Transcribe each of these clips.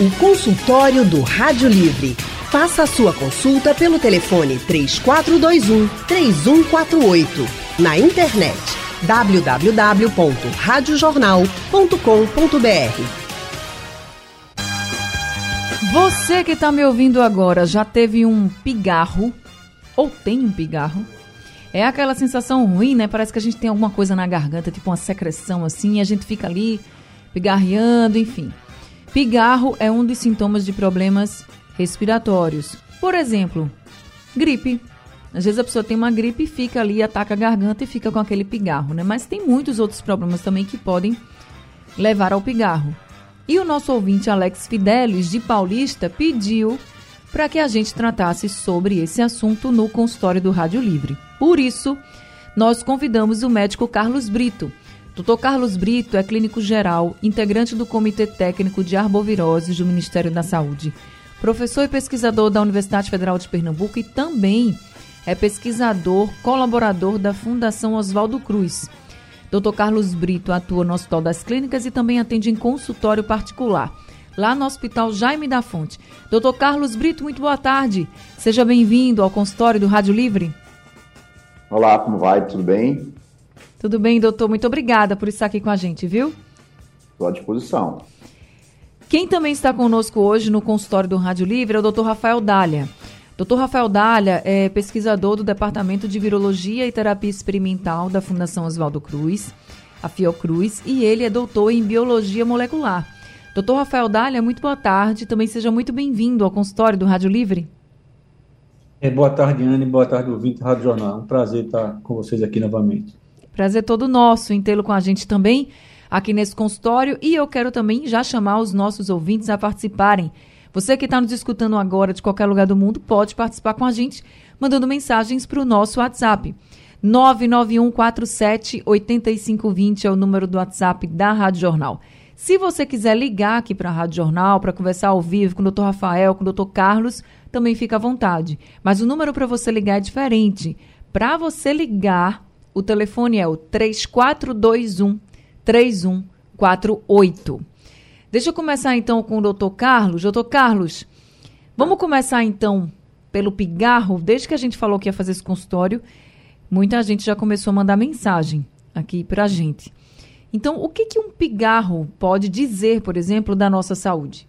O consultório do Rádio Livre. Faça a sua consulta pelo telefone 3421 3148. Na internet www.radiojornal.com.br. Você que está me ouvindo agora já teve um pigarro ou tem um pigarro? É aquela sensação ruim, né? Parece que a gente tem alguma coisa na garganta, tipo uma secreção assim, e a gente fica ali pigarreando, enfim. Pigarro é um dos sintomas de problemas respiratórios. Por exemplo, gripe. Às vezes a pessoa tem uma gripe e fica ali, ataca a garganta e fica com aquele pigarro, né? Mas tem muitos outros problemas também que podem levar ao pigarro. E o nosso ouvinte Alex Fidelis, de Paulista, pediu para que a gente tratasse sobre esse assunto no consultório do Rádio Livre. Por isso, nós convidamos o médico Carlos Brito. Dr. Carlos Brito é clínico geral, integrante do Comitê Técnico de Arboviroses do Ministério da Saúde, professor e pesquisador da Universidade Federal de Pernambuco e também é pesquisador colaborador da Fundação Oswaldo Cruz. Dr. Carlos Brito atua no Hospital das Clínicas e também atende em consultório particular lá no Hospital Jaime da Fonte. Doutor Carlos Brito, muito boa tarde. Seja bem-vindo ao consultório do Rádio Livre. Olá, como vai? Tudo bem? Tudo bem, doutor. Muito obrigada por estar aqui com a gente, viu? Estou à disposição. Quem também está conosco hoje no consultório do Rádio Livre é o doutor Rafael Dália. Dr. Rafael Dália é pesquisador do Departamento de Virologia e Terapia Experimental da Fundação Oswaldo Cruz, a Fiocruz, e ele é doutor em Biologia Molecular. Doutor Rafael Dália, muito boa tarde. Também seja muito bem-vindo ao consultório do Rádio Livre. É, boa tarde, Anne. Boa tarde, ouvinte do Rádio Jornal. Um prazer estar com vocês aqui novamente. Prazer todo nosso em tê-lo com a gente também aqui nesse consultório. E eu quero também já chamar os nossos ouvintes a participarem. Você que está nos escutando agora de qualquer lugar do mundo pode participar com a gente, mandando mensagens para o nosso WhatsApp. 99147 8520 é o número do WhatsApp da Rádio Jornal. Se você quiser ligar aqui para a Rádio Jornal para conversar ao vivo com o Dr. Rafael, com o Dr. Carlos, também fica à vontade. Mas o número para você ligar é diferente. Para você ligar, o telefone é o 3421 3148. Deixa eu começar então com o Dr. Carlos. Dr. Carlos, vamos começar então pelo pigarro. Desde que a gente falou que ia fazer esse consultório, muita gente já começou a mandar mensagem aqui para a gente. Então, o que, que um pigarro pode dizer, por exemplo, da nossa saúde?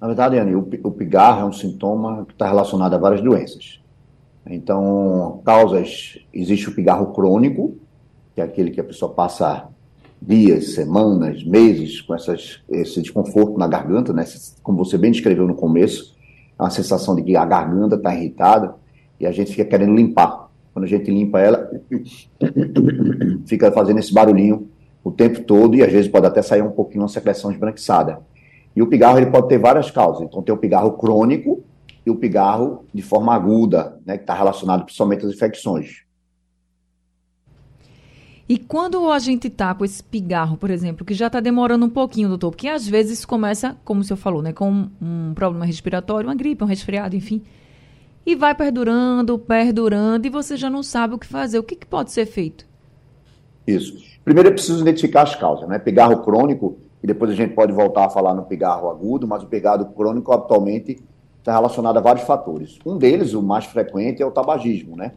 Na verdade, Anne, o, o pigarro é um sintoma que está relacionado a várias doenças. Então, causas, existe o pigarro crônico, que é aquele que a pessoa passa dias, semanas, meses com essas, esse desconforto na garganta, né? como você bem descreveu no começo, é uma sensação de que a garganta está irritada e a gente fica querendo limpar. Quando a gente limpa ela, fica fazendo esse barulhinho o tempo todo e às vezes pode até sair um pouquinho uma secreção esbranquiçada. E o pigarro ele pode ter várias causas. Então tem o pigarro crônico e o pigarro de forma aguda, né, que está relacionado principalmente às infecções. E quando a gente tá com esse pigarro, por exemplo, que já está demorando um pouquinho, doutor, porque às vezes começa, como o senhor falou, né, com um problema respiratório, uma gripe, um resfriado, enfim, e vai perdurando, perdurando, e você já não sabe o que fazer. O que, que pode ser feito? Isso. Primeiro é preciso identificar as causas, né? Pigarro crônico, e depois a gente pode voltar a falar no pigarro agudo, mas o pigarro crônico atualmente está relacionado a vários fatores. Um deles, o mais frequente, é o tabagismo, né?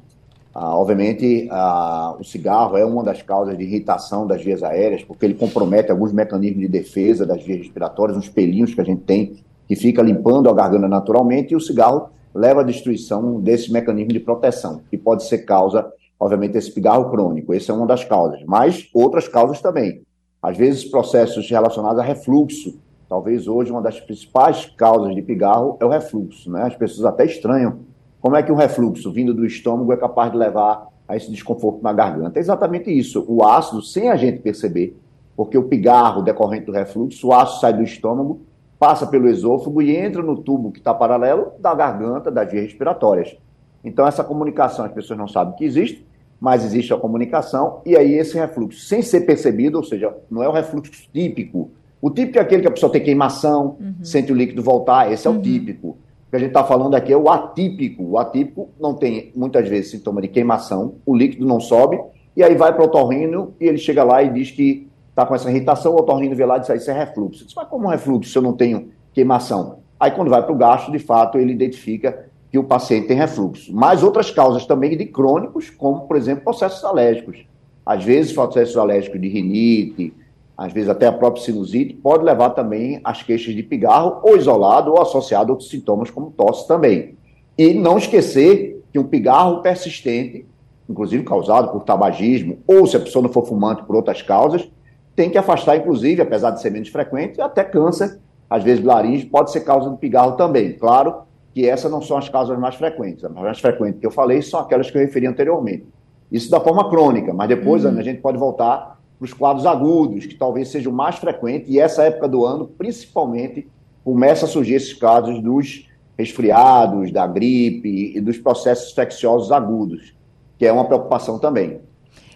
Ah, obviamente, ah, o cigarro é uma das causas de irritação das vias aéreas, porque ele compromete alguns mecanismos de defesa das vias respiratórias, uns pelinhos que a gente tem que fica limpando a garganta naturalmente, e o cigarro leva à destruição desse mecanismo de proteção, que pode ser causa, obviamente, desse pigarro crônico. Essa é uma das causas, mas outras causas também. Às vezes, processos relacionados a refluxo. Talvez hoje uma das principais causas de pigarro é o refluxo. Né? As pessoas até estranham como é que o refluxo vindo do estômago é capaz de levar a esse desconforto na garganta. É exatamente isso. O ácido, sem a gente perceber, porque o pigarro decorrente do refluxo, o ácido sai do estômago passa pelo esôfago e entra no tubo que está paralelo da garganta, das vias respiratórias. Então, essa comunicação as pessoas não sabem que existe, mas existe a comunicação, e aí esse refluxo, sem ser percebido, ou seja, não é o refluxo típico. O típico é aquele que a pessoa tem queimação, uhum. sente o líquido voltar, esse é uhum. o típico. O que a gente está falando aqui é o atípico. O atípico não tem, muitas vezes, sintoma de queimação, o líquido não sobe, e aí vai para o otorrino e ele chega lá e diz que está com essa irritação, o otorrino vê lá e diz, ah, isso é refluxo. Diz, mas como refluxo se eu não tenho queimação? Aí quando vai para o gastro, de fato, ele identifica que o paciente tem refluxo. Mas outras causas também de crônicos, como, por exemplo, processos alérgicos. Às vezes, processos alérgicos de rinite, às vezes até a própria sinusite, pode levar também às queixas de pigarro, ou isolado, ou associado a outros sintomas, como tosse também. E não esquecer que um pigarro persistente, inclusive causado por tabagismo, ou se a pessoa não for fumante por outras causas, tem que afastar, inclusive, apesar de ser menos frequente, até câncer, às vezes laringe, pode ser causa do pigarro também. Claro que essas não são as causas mais frequentes. As mais frequentes que eu falei são aquelas que eu referi anteriormente. Isso da forma crônica, mas depois uhum. a gente pode voltar para os quadros agudos, que talvez sejam mais frequentes, e essa época do ano, principalmente, começa a surgir esses casos dos resfriados, da gripe e dos processos infecciosos agudos, que é uma preocupação também.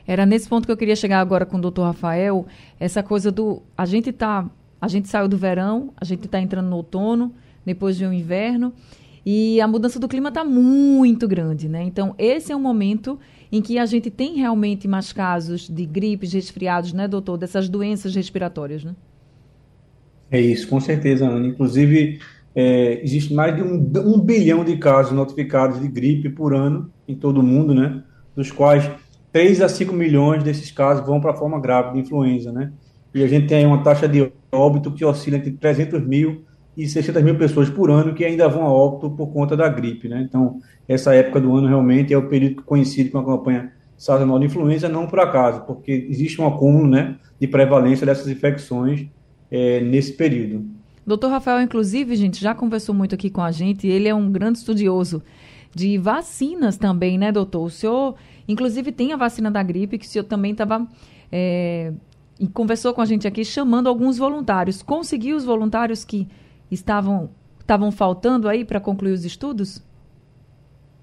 Era nesse ponto que eu queria chegar agora com o doutor Rafael, essa coisa do. A gente tá. A gente saiu do verão, a gente está entrando no outono, depois de um inverno, e a mudança do clima está muito grande, né? Então, esse é um momento em que a gente tem realmente mais casos de gripes, resfriados, né, doutor? Dessas doenças respiratórias, né? É isso, com certeza, Ana. Inclusive, é, existe mais de um, um bilhão de casos notificados de gripe por ano em todo o mundo, né? Dos quais 3 a 5 milhões desses casos vão para a forma grave de influenza, né? E a gente tem uma taxa de óbito que oscila entre 300 mil e 600 mil pessoas por ano que ainda vão a óbito por conta da gripe, né? Então, essa época do ano realmente é o período conhecido com a campanha sazonal de influenza, não por acaso, porque existe um acúmulo, né, de prevalência dessas infecções é, nesse período. Doutor Rafael, inclusive, gente, já conversou muito aqui com a gente, ele é um grande estudioso de vacinas também, né, doutor? O senhor, inclusive, tem a vacina da gripe, que o senhor também estava. É, e conversou com a gente aqui, chamando alguns voluntários. Conseguiu os voluntários que estavam, estavam faltando aí para concluir os estudos?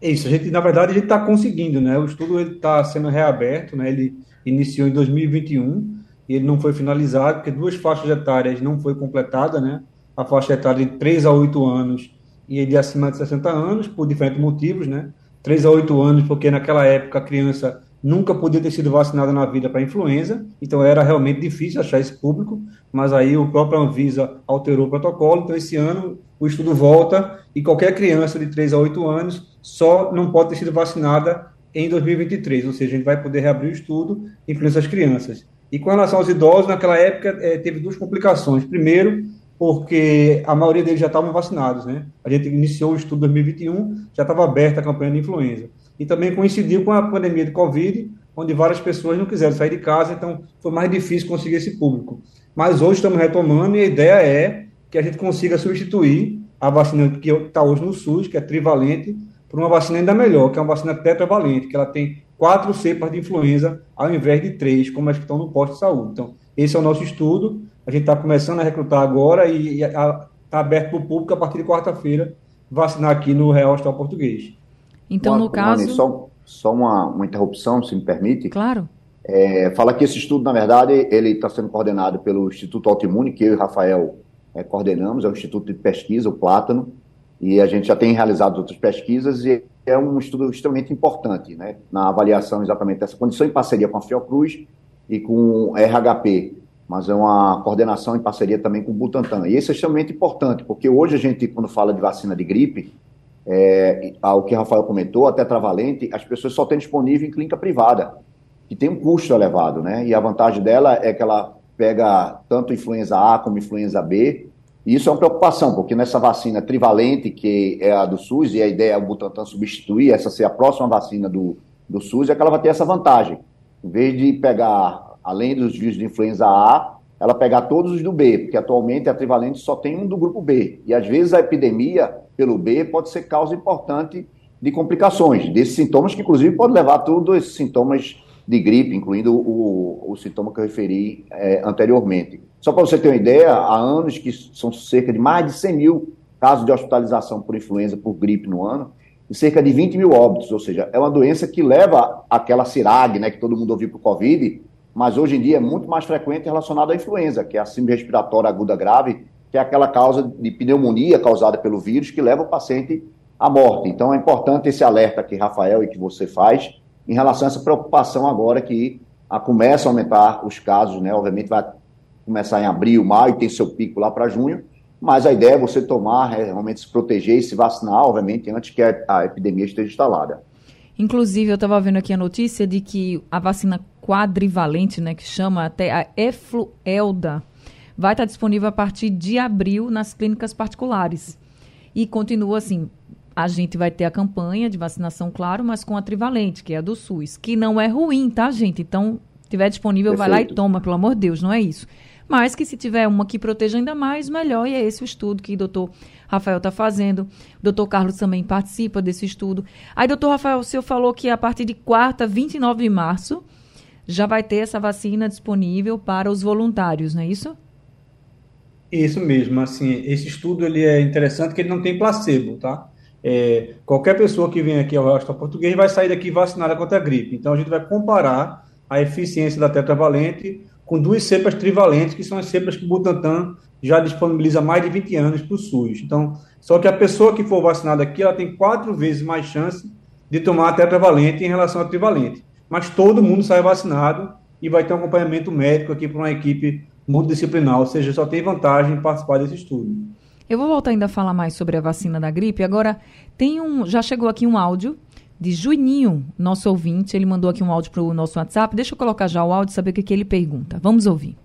Isso, a gente, na verdade, a gente está conseguindo, né? O estudo está sendo reaberto, né? Ele iniciou em 2021 e ele não foi finalizado, porque duas faixas etárias não foi completada, né? A faixa etária de 3 a 8 anos e ele acima de 60 anos, por diferentes motivos, né? 3 a 8 anos, porque naquela época a criança nunca podia ter sido vacinada na vida para influenza, então era realmente difícil achar esse público, mas aí o próprio Anvisa alterou o protocolo, então esse ano o estudo volta e qualquer criança de 3 a 8 anos só não pode ter sido vacinada em 2023, ou seja, a gente vai poder reabrir o estudo, incluindo as crianças. E com relação aos idosos, naquela época é, teve duas complicações. Primeiro, porque a maioria deles já estavam vacinados, né? A gente iniciou o estudo em 2021, já estava aberta a campanha de influenza. E também coincidiu com a pandemia de Covid, onde várias pessoas não quiseram sair de casa, então foi mais difícil conseguir esse público. Mas hoje estamos retomando e a ideia é que a gente consiga substituir a vacina que está hoje no SUS, que é trivalente, por uma vacina ainda melhor, que é uma vacina tetravalente, que ela tem quatro cepas de influenza ao invés de três, como as que estão no posto de saúde. Então, esse é o nosso estudo. A gente está começando a recrutar agora e está aberto para o público a partir de quarta-feira vacinar aqui no Real Hospital Português. Então, uma, no caso. só, só uma, uma interrupção, se me permite. Claro. É, fala que esse estudo, na verdade, ele está sendo coordenado pelo Instituto Autoimune, que eu e o Rafael é, coordenamos, é um instituto de pesquisa, o Plátano, e a gente já tem realizado outras pesquisas e é um estudo extremamente importante, né, na avaliação exatamente dessa condição em parceria com a Fiocruz e com a RHP, mas é uma coordenação em parceria também com o Butantan. E isso é extremamente importante, porque hoje a gente, quando fala de vacina de gripe, é, ao que o Rafael comentou, até travalente, as pessoas só têm disponível em clínica privada, que tem um custo elevado, né? E a vantagem dela é que ela pega tanto influenza A como influenza B, e isso é uma preocupação, porque nessa vacina trivalente, que é a do SUS, e a ideia é o Butantan substituir, essa ser a próxima vacina do, do SUS, é que ela vai ter essa vantagem. Em vez de pegar, além dos vírus de influenza A, ela pegar todos os do B, porque atualmente a trivalente só tem um do grupo B. E às vezes a epidemia pelo B pode ser causa importante de complicações, desses sintomas que inclusive pode levar a todos esses sintomas de gripe, incluindo o, o sintoma que eu referi é, anteriormente. Só para você ter uma ideia, há anos que são cerca de mais de 100 mil casos de hospitalização por influenza, por gripe no ano, e cerca de 20 mil óbitos, ou seja, é uma doença que leva aquela CIRAG, né, que todo mundo ouviu para o Covid, mas hoje em dia é muito mais frequente relacionada à influenza, que é a síndrome respiratória aguda grave, que é aquela causa de pneumonia causada pelo vírus que leva o paciente à morte. Então é importante esse alerta que Rafael e que você faz em relação a essa preocupação agora que a, começa a aumentar os casos, né? Obviamente vai começar em abril, maio, tem seu pico lá para junho, mas a ideia é você tomar, é, realmente se proteger e se vacinar, obviamente, antes que a, a epidemia esteja instalada. Inclusive, eu estava vendo aqui a notícia de que a vacina quadrivalente, né, que chama até a Efluelda, vai estar disponível a partir de abril nas clínicas particulares. E continua assim, a gente vai ter a campanha de vacinação, claro, mas com a trivalente, que é a do SUS, que não é ruim, tá, gente? Então, tiver disponível, Perfeito. vai lá e toma, pelo amor de Deus, não é isso. Mas que se tiver uma que proteja ainda mais, melhor, e é esse o estudo que o doutor Rafael está fazendo. O doutor Carlos também participa desse estudo. Aí, doutor Rafael, o senhor falou que a partir de quarta, 29 de março, já vai ter essa vacina disponível para os voluntários, não é isso? Isso mesmo, assim, esse estudo ele é interessante que ele não tem placebo, tá? É, qualquer pessoa que vem aqui ao Hospital Português vai sair daqui vacinada contra a gripe. Então, a gente vai comparar a eficiência da tetravalente com duas cepas trivalentes, que são as cepas que o Butantan já disponibiliza há mais de 20 anos para o SUS. Então, só que a pessoa que for vacinada aqui, ela tem quatro vezes mais chance de tomar a tetravalente em relação à trivalente. Mas todo mundo sai vacinado e vai ter um acompanhamento médico aqui para uma equipe multidisciplinar, ou seja, só tem vantagem em participar desse estudo. Eu vou voltar ainda a falar mais sobre a vacina da gripe. Agora, tem um. Já chegou aqui um áudio de Juninho, nosso ouvinte. Ele mandou aqui um áudio para o nosso WhatsApp. Deixa eu colocar já o áudio e saber o que, que ele pergunta. Vamos ouvir.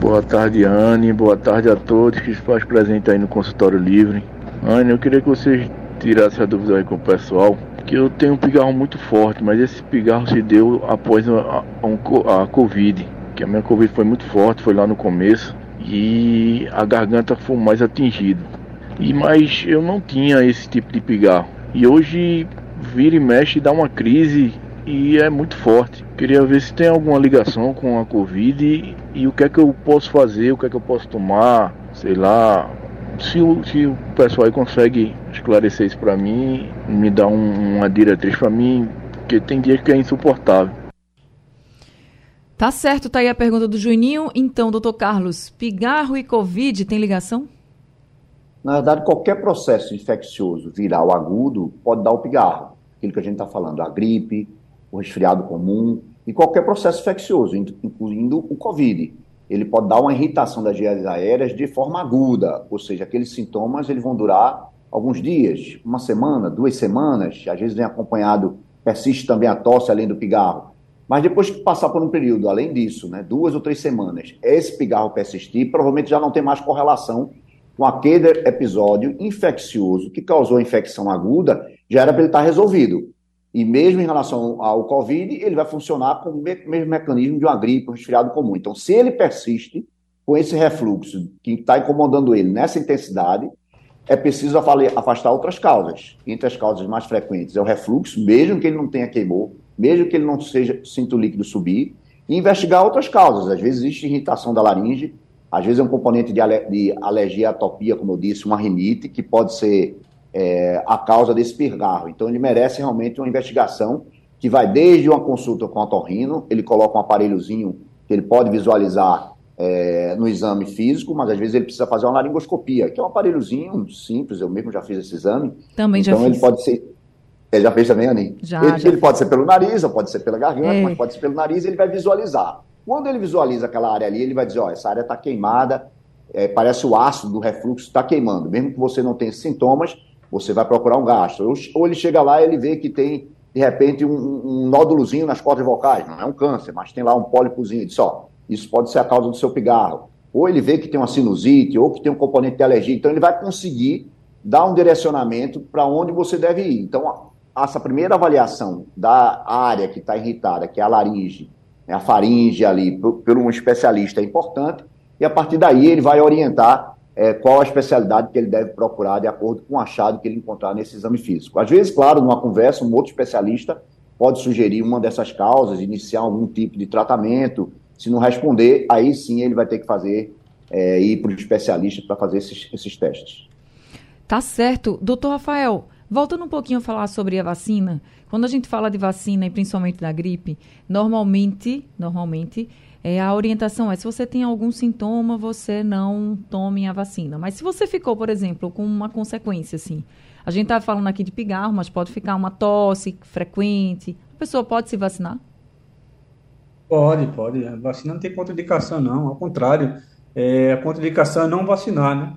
Boa tarde, Anne. Boa tarde a todos que se faz presente aí no consultório livre. Anne, eu queria que vocês tirassem a dúvida aí com o pessoal. Que eu tenho um pigarro muito forte, mas esse pigarro se deu após a, a, a Covid. Que a minha Covid foi muito forte, foi lá no começo e a garganta foi mais atingida. E mas eu não tinha esse tipo de pigarro. E hoje vira e mexe dá uma crise e é muito forte. Queria ver se tem alguma ligação com a Covid e, e o que é que eu posso fazer, o que é que eu posso tomar, sei lá. Se o, se o pessoal aí consegue esclarecer isso para mim, me dar um, uma diretriz para mim, porque tem dias que é insuportável. Tá certo, tá aí a pergunta do Juninho. Então, doutor Carlos, pigarro e Covid tem ligação? Na verdade, qualquer processo infeccioso viral agudo pode dar o pigarro. Aquilo que a gente está falando, a gripe, o resfriado comum e qualquer processo infeccioso, incluindo o Covid. Ele pode dar uma irritação das vias aéreas de forma aguda, ou seja, aqueles sintomas eles vão durar alguns dias, uma semana, duas semanas, às vezes vem acompanhado, persiste também a tosse além do pigarro. Mas depois que passar por um período, além disso, né, duas ou três semanas, esse pigarro persistir, provavelmente já não tem mais correlação com aquele episódio infeccioso que causou a infecção aguda, já era para ele estar resolvido. E mesmo em relação ao Covid, ele vai funcionar com o mesmo mecanismo de uma gripe, um resfriado comum. Então, se ele persiste com esse refluxo que está incomodando ele nessa intensidade, é preciso afastar outras causas. Entre as causas mais frequentes é o refluxo, mesmo que ele não tenha queimou, mesmo que ele não seja sinta o líquido subir, e investigar outras causas. Às vezes existe irritação da laringe, às vezes é um componente de, de alergia à atopia, como eu disse, uma rinite, que pode ser é, a causa desse pirgarro. Então ele merece realmente uma investigação que vai desde uma consulta com o otorrino, ele coloca um aparelhozinho que ele pode visualizar é, no exame físico, mas às vezes ele precisa fazer uma laringoscopia, que é um aparelhozinho simples, eu mesmo já fiz esse exame. Também então, já ele pode ser ele já fez também, Aninha? Já, ele, já ele pode ser pelo nariz, ou pode ser pela garganta, é. mas pode ser pelo nariz, ele vai visualizar. Quando ele visualiza aquela área ali, ele vai dizer, ó, essa área está queimada, é, parece o ácido do refluxo está queimando. Mesmo que você não tenha sintomas, você vai procurar um gastro. Ou, ele chega lá e ele vê que tem, de repente, um, um nódulozinho nas cordas vocais. Não é um câncer, mas tem lá um pólipozinho. Diz, ó, isso pode ser a causa do seu pigarro. Ou ele vê que tem uma sinusite, ou que tem um componente de alergia. Então, ele vai conseguir dar um direcionamento para onde você deve ir. Então, essa primeira avaliação da área que está irritada, que é a laringe, né, a faringe ali, por, por, um especialista é importante, e a partir daí ele vai orientar é, qual a especialidade que ele deve procurar de acordo com o achado que ele encontrar nesse exame físico. Às vezes, claro, numa conversa, um outro especialista pode sugerir uma dessas causas, iniciar algum tipo de tratamento. Se não responder, aí sim ele vai ter que fazer, é, ir para o especialista para fazer esses, esses testes. Tá certo. Doutor Rafael, Voltando um pouquinho a falar sobre a vacina, quando a gente fala de vacina e principalmente da gripe, normalmente, normalmente, é, a orientação é se você tem algum sintoma, você não tome a vacina. Mas se você ficou, por exemplo, com uma consequência assim, a gente está falando aqui de pigarro, mas pode ficar uma tosse frequente, a pessoa pode se vacinar? Pode, pode. A vacina não tem contraindicação, não. Ao contrário, é, a contraindicação é não vacinar, né?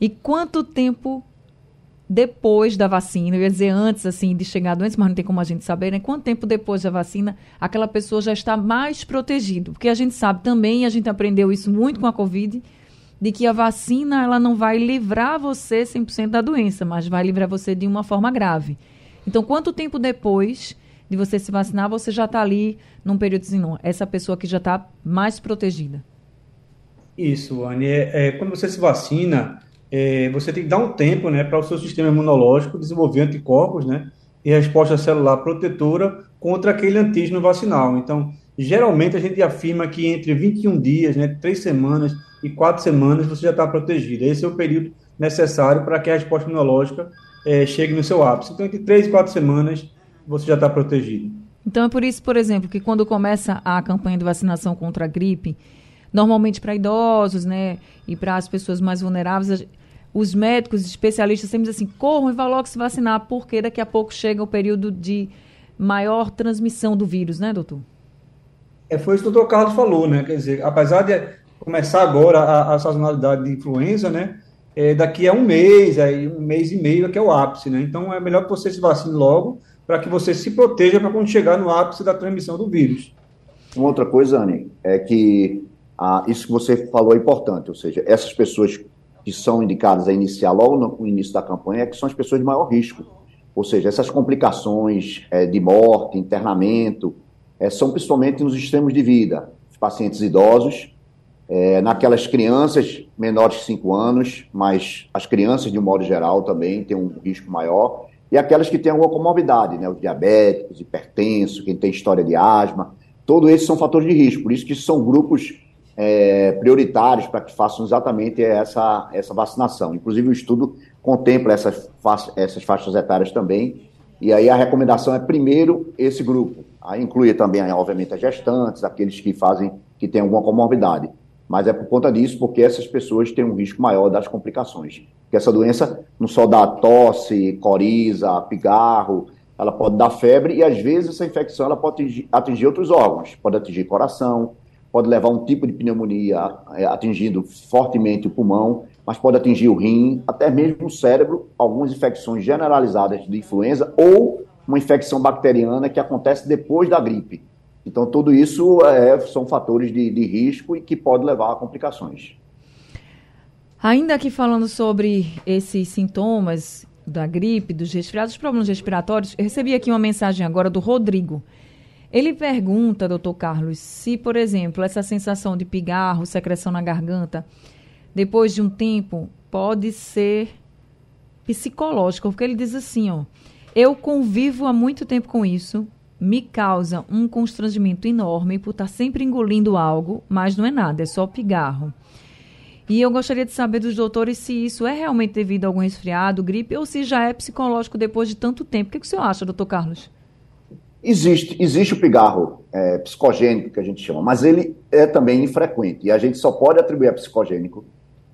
E quanto tempo depois da vacina, eu ia dizer antes assim de chegar doença, mas não tem como a gente saber, né? Quanto tempo depois da vacina aquela pessoa já está mais protegida? Porque a gente sabe também, a gente aprendeu isso muito com a Covid, de que a vacina ela não vai livrar você 100% da doença, mas vai livrar você de uma forma grave. Então, quanto tempo depois de você se vacinar, você já está ali num período assim, não, essa pessoa que já está mais protegida? Isso, Anne. É, é, quando você se vacina, é, você tem que dar um tempo né, para o seu sistema imunológico desenvolver anticorpos né, e resposta celular protetora contra aquele antígeno vacinal. Então, geralmente a gente afirma que entre 21 dias, né, 3 semanas e 4 semanas, você já está protegido. Esse é o período necessário para que a resposta imunológica é, chegue no seu ápice. Então, entre 3 e 4 semanas, você já está protegido. Então, é por isso, por exemplo, que quando começa a campanha de vacinação contra a gripe, normalmente para idosos, né, e para as pessoas mais vulneráveis, os médicos, especialistas sempre dizem assim, corram e vá logo se vacinar, porque daqui a pouco chega o período de maior transmissão do vírus, né, doutor? É, foi isso que o doutor Carlos falou, né? Quer dizer, apesar de começar agora a, a sazonalidade de influenza, né? É, daqui a um mês, aí um mês e meio é que é o ápice, né? Então é melhor que você se vacine logo para que você se proteja para quando chegar no ápice da transmissão do vírus. Uma outra coisa, Anne, é que ah, isso que você falou é importante, ou seja, essas pessoas que são indicadas a iniciar logo no início da campanha, é que são as pessoas de maior risco. Ou seja, essas complicações é, de morte, internamento, é, são principalmente nos extremos de vida. Os pacientes idosos, é, naquelas crianças menores de 5 anos, mas as crianças, de um modo geral, também têm um risco maior, e aquelas que têm alguma comorbidade, né, os diabéticos, hipertensos, quem tem história de asma, todos esses são fatores de risco, por isso que são grupos é, prioritários para que façam exatamente essa, essa vacinação. Inclusive, o estudo contempla essas, essas faixas etárias também, e aí a recomendação é primeiro esse grupo. Aí inclui também, obviamente, as gestantes, aqueles que fazem, que têm alguma comorbidade. Mas é por conta disso, porque essas pessoas têm um risco maior das complicações. Porque essa doença não só dá tosse, coriza, pigarro, ela pode dar febre e às vezes essa infecção ela pode atingir, atingir outros órgãos, pode atingir coração, pode levar um tipo de pneumonia é, atingindo fortemente o pulmão, mas pode atingir o rim, até mesmo o cérebro, algumas infecções generalizadas de influenza ou uma infecção bacteriana que acontece depois da gripe. Então, tudo isso é, são fatores de, de risco e que pode levar a complicações. Ainda aqui falando sobre esses sintomas da gripe, dos resfriados, dos problemas respiratórios, eu recebi aqui uma mensagem agora do Rodrigo. Ele pergunta, doutor Carlos, se, por exemplo, essa sensação de pigarro, secreção na garganta, depois de um tempo, pode ser psicológico, porque ele diz assim, ó, eu convivo há muito tempo com isso, me causa um constrangimento enorme por estar sempre engolindo algo, mas não é nada, é só pigarro. E eu gostaria de saber dos doutores se isso é realmente devido a algum resfriado, gripe, ou se já é psicológico depois de tanto tempo. O que, que o senhor acha, doutor Carlos? Existe, existe o pigarro é, psicogênico, que a gente chama, mas ele é também infrequente. E a gente só pode atribuir a psicogênico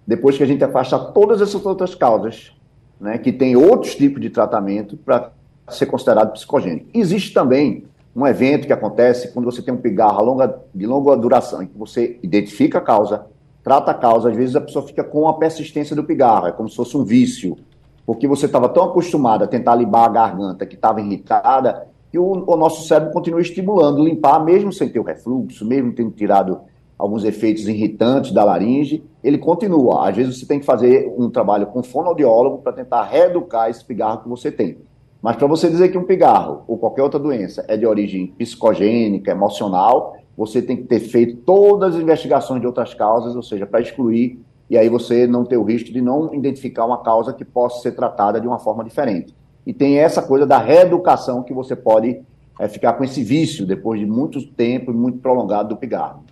depois que a gente afasta todas essas outras causas, né, que tem outros tipos de tratamento para ser considerado psicogênico. Existe também um evento que acontece quando você tem um pigarro longa, de longa duração, em que você identifica a causa, trata a causa, às vezes a pessoa fica com a persistência do pigarro, é como se fosse um vício, porque você estava tão acostumado a tentar limpar a garganta que estava irritada que o, o, nosso cérebro continua estimulando, limpar, mesmo sem ter o refluxo, mesmo tendo tirado alguns efeitos irritantes da laringe, ele continua. Às vezes você tem que fazer um trabalho com fonoaudiólogo para tentar reeducar esse pigarro que você tem. Mas para você dizer que um pigarro ou qualquer outra doença é de origem psicogênica, emocional, você tem que ter feito todas as investigações de outras causas, ou seja, para excluir, e aí você não ter o risco de não identificar uma causa que possa ser tratada de uma forma diferente. E tem essa coisa da reeducação que você pode é, ficar com esse vício depois de muito tempo e muito prolongado do pigarro.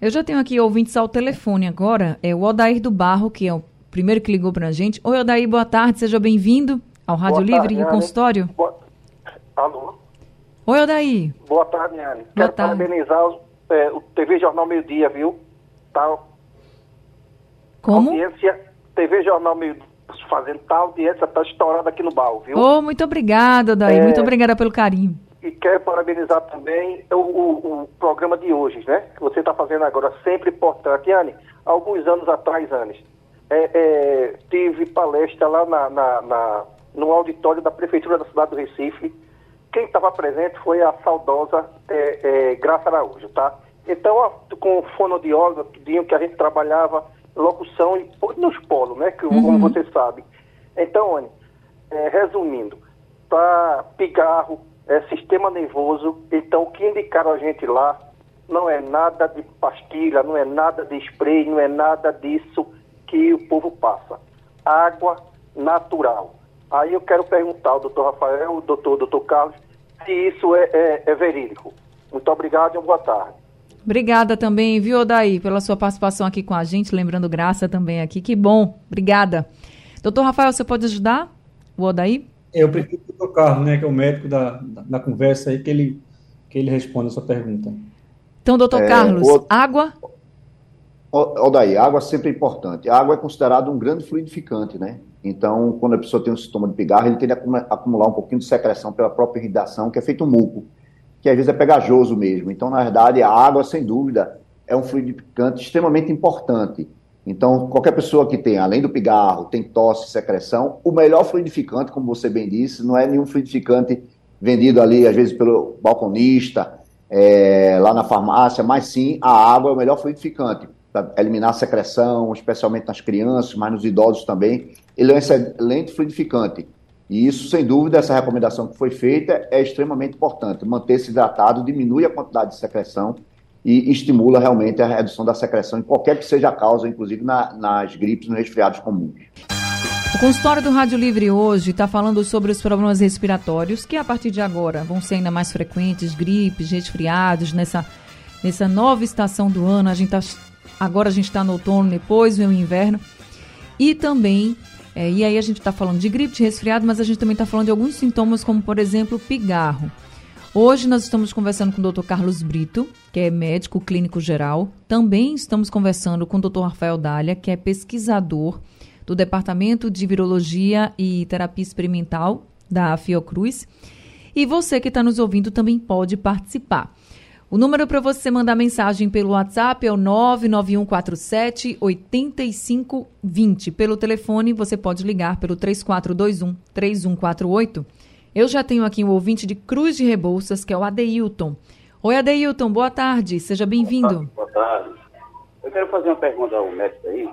Eu já tenho aqui ouvintes ao telefone agora. É o Odair do Barro, que é o primeiro que ligou para a gente. Oi, Odair, boa tarde, seja bem-vindo ao Rádio boa Livre e Consultório. Boa... Alô? Oi, Odair. Boa tarde, Anne. Quero tarde. parabenizar o, é, o TV Jornal Meio Dia, viu? Tá. Como? Audiência, TV Jornal Meio Dia fazendo tal audiência, tá estourada aqui no baú, viu? Oh, muito obrigada, Daí. É... Muito obrigada pelo carinho. e quero parabenizar também o, o, o programa de hoje, né? Que você está fazendo agora, sempre importante. Anne, alguns anos atrás, Anne, é, é, tive palestra lá na, na, na, no auditório da Prefeitura da cidade do Recife. Quem estava presente foi a saudosa é, é, Graça Araújo, tá? Então, com fonoaudiólogo, tudinho que a gente trabalhava locução e nos polos, né? Que, uhum. Como você sabe. Então, Anne, é, resumindo, tá pigarro, é, sistema nervoso, então o que indicaram a gente lá não é nada de pastilha, não é nada de spray, não é nada disso que o povo passa. Água natural. Aí eu quero perguntar ao doutor Rafael, ao doutor, doutor Carlos, se isso é, é, é verídico. Muito obrigado e uma boa tarde. Obrigada também, viu, Odaí, pela sua participação aqui com a gente, lembrando Graça também aqui. Que bom, obrigada. Doutor Rafael, você pode ajudar o Odaí? Eu prefiro o doutor Carlos, né, que é o médico da, da, da, conversa aí, que ele, que ele responde a sua pergunta. Então, doutor é, Carlos, o... água? Odaí, água sempre é importante. A água é considerada um grande fluidificante, né? Então, quando a pessoa tem um sintoma de pigarro, ele tende a acumular um pouquinho de secreção pela própria irrigação, que é feito um muco que às vezes é pegajoso mesmo. Então, na verdade, a água, sem dúvida, é um fluidificante extremamente importante. Então, qualquer pessoa que tem, além do pigarro, tem tosse, secreção, o melhor fluidificante, como você bem disse, não é nenhum fluidificante vendido ali, às vezes, pelo balconista, é, lá na farmácia, mas sim a água é o melhor fluidificante para eliminar a secreção, especialmente nas crianças, mas nos idosos também. Ele é um excelente fluidificante. E isso, sem dúvida, essa recomendação que foi feita é extremamente importante. Manter-se hidratado diminui a quantidade de secreção e estimula realmente a redução da secreção em qualquer que seja a causa, inclusive na, nas gripes nos resfriados comuns. O consultório do Rádio Livre hoje está falando sobre os problemas respiratórios, que a partir de agora vão ser ainda mais frequentes, gripes, resfriados, nessa, nessa nova estação do ano. A gente tá, agora a gente está no outono, depois vem o inverno. E também é, e aí a gente está falando de gripe, de resfriado, mas a gente também está falando de alguns sintomas, como por exemplo pigarro. Hoje nós estamos conversando com o Dr. Carlos Brito, que é médico clínico geral. Também estamos conversando com o Dr. Rafael Dália, que é pesquisador do Departamento de Virologia e Terapia Experimental da Fiocruz. E você que está nos ouvindo também pode participar. O número para você mandar mensagem pelo WhatsApp é o 99147 8520. Pelo telefone, você pode ligar pelo 3421 3148. Eu já tenho aqui um ouvinte de Cruz de Rebouças, que é o Adeilton. Oi, Adeilton, boa tarde, seja bem-vindo. Boa, tarde. Eu quero fazer uma pergunta ao médico aí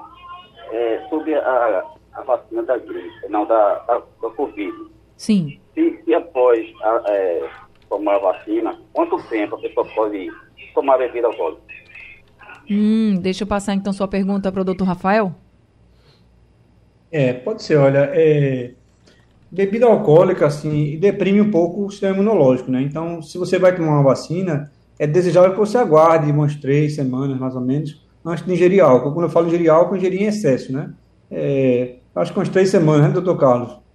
é, sobre a, a, vacina da gripe, não, da, da, da Covid. Sim. Se, se após a, é, tomar a vacina, quanto tempo a pessoa pode tomar bebida alcoólica? Hum, deixa eu passar então sua pergunta para o doutor Rafael. É, pode ser, olha, é, bebida alcoólica, assim, deprime um pouco o sistema imunológico, né? Então, se você vai tomar uma vacina, é desejável que você aguarde umas três semanas, mais ou menos, antes de ingerir álcool. Quando eu falo ingerir álcool, ingerir em excesso, né? É, acho que umas três semanas, né, doutor Carlos?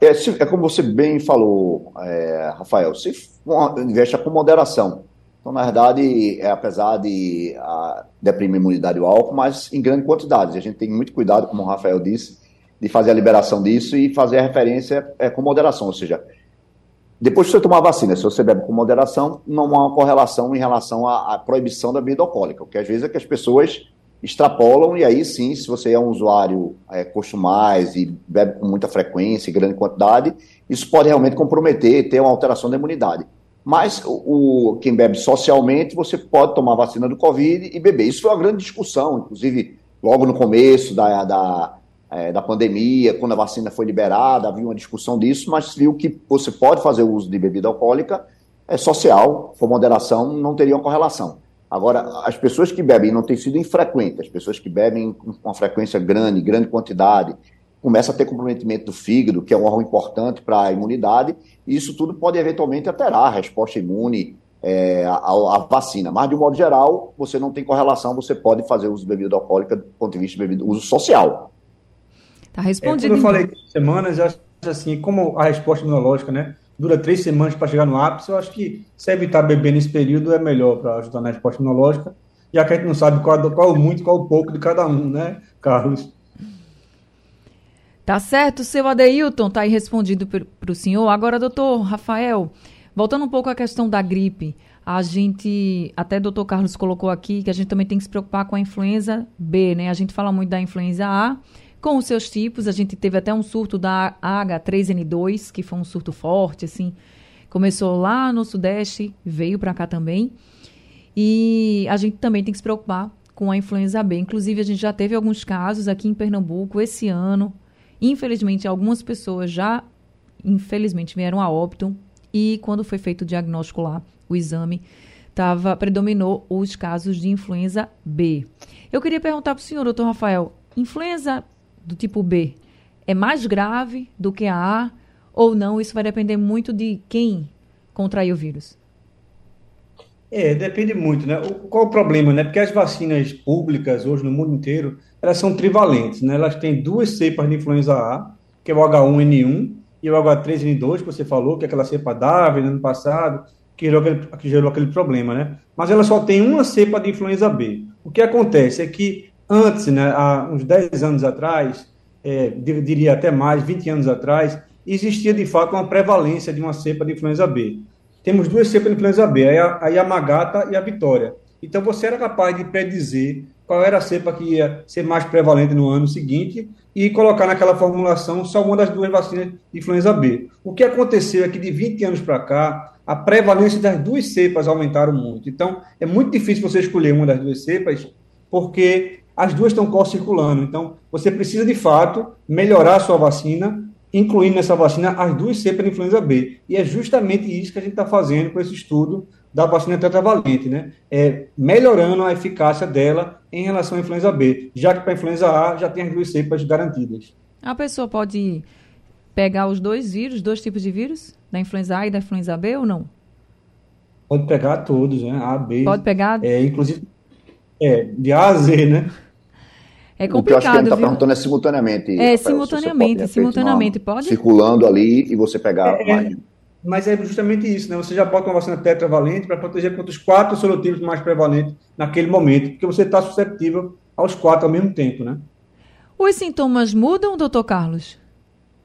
É, se, é como você bem falou, é, Rafael, se investe com moderação. Então, na verdade, é, apesar de a, deprimir a imunidade o álcool, mas em grandes quantidades. A gente tem muito cuidado, como o Rafael disse, de fazer a liberação disso e fazer a referência é, com moderação. Ou seja, depois de você tomar a vacina, se você bebe com moderação, não há uma correlação em relação à, à proibição da bebida alcoólica. O que às vezes é que as pessoas extrapolam, e aí sim, se você é um usuário é, costumais e bebe com muita frequência e grande quantidade, isso pode realmente comprometer, ter uma alteração da imunidade. Mas o, o, quem bebe socialmente, você pode tomar vacina do Covid e beber. Isso foi uma grande discussão, inclusive logo no começo da, da, é, da pandemia, quando a vacina foi liberada, havia uma discussão disso, mas viu que você pode fazer o uso de bebida alcoólica é social, com moderação, não teria uma correlação. Agora, as pessoas que bebem não têm sido infrequentes, as pessoas que bebem com uma frequência grande, grande quantidade, começa a ter comprometimento do fígado, que é um órgão importante para a imunidade, e isso tudo pode eventualmente alterar a resposta imune é, à, à, vacina. Mas, de um modo geral, você não tem correlação, você pode fazer uso de bebida alcoólica do ponto de vista de bebida, uso social. Está respondido. É, como eu falei semanas, acho assim, como a resposta imunológica, né? Dura três semanas para chegar no ápice, eu acho que se evitar beber nesse período é melhor para ajudar na resposta imunológica, já que a gente não sabe qual, qual o muito, qual o pouco de cada um, né, Carlos? Tá certo, seu Adeilton, tá aí respondido para o senhor. Agora, doutor Rafael, Voltando um pouco à questão da gripe, a gente, até o doutor Carlos colocou aqui que a gente também tem que se preocupar com a influenza B, né? A gente fala muito da influenza A, com os seus tipos, a gente teve até um surto da H3N2, que foi um surto forte, assim, começou lá no Sudeste, veio para cá também. E a gente também tem que se preocupar com a influenza B. Inclusive, a gente já teve alguns casos aqui em Pernambuco esse ano. Infelizmente, algumas pessoas já, infelizmente, vieram a óbito. E quando foi feito o diagnóstico lá, o exame, tava, predominou os casos de influenza B. Eu queria perguntar para o senhor, doutor Rafael, influenza do tipo B é mais grave do que a A ou não? Isso vai depender muito de quem contraiu o vírus. É, depende muito, né? O, qual o problema, né? Porque as vacinas públicas hoje no mundo inteiro, elas são trivalentes, né? Elas têm duas cepas de influenza A, que é o H1N1 e o H3N2, que você falou, que é aquela cepa DAV no ano passado, que gerou, aquele, que gerou aquele problema, né? Mas ela só tem uma cepa de influenza B. O que acontece é que antes, né, há uns 10 anos atrás, é, diria até mais, 20 anos atrás, existia de fato uma prevalência de uma cepa de influenza B. Temos duas cepas de influenza B, a Yamagata e a Vitória. Então você era capaz de predizer qual era a cepa que ia ser mais prevalente no ano seguinte e colocar naquela formulação só uma das duas vacinas de influenza B. O que aconteceu é que de 20 anos para cá, a prevalência das duas cepas aumentaram muito. Então, é muito difícil você escolher uma das duas cepas, porque as duas estão co-circulando. Então, você precisa, de fato, melhorar a sua vacina, incluindo nessa vacina as duas cepas de influenza B. E é justamente isso que a gente está fazendo com esse estudo da vacina tetravalente, né? É melhorando a eficácia dela em relação à influenza B, já que para a influenza A já tem as duas cepas garantidas. A pessoa pode pegar os dois vírus, dois tipos de vírus, da influenza A e da influenza B ou não? Pode pegar todos, né? A, B. Pode pegar? É, inclusive, é, de A a Z, né? É complicado, o que eu acho que ele está perguntando é simultaneamente. É, Rafael, simultaneamente, pode simultaneamente, pode? Circulando ali e você pegar é, é, mais. Mas é justamente isso, né? Você já bota uma vacina tetravalente para proteger contra os quatro serotipos mais prevalentes naquele momento, porque você está suscetível aos quatro ao mesmo tempo, né? Os sintomas mudam, doutor Carlos?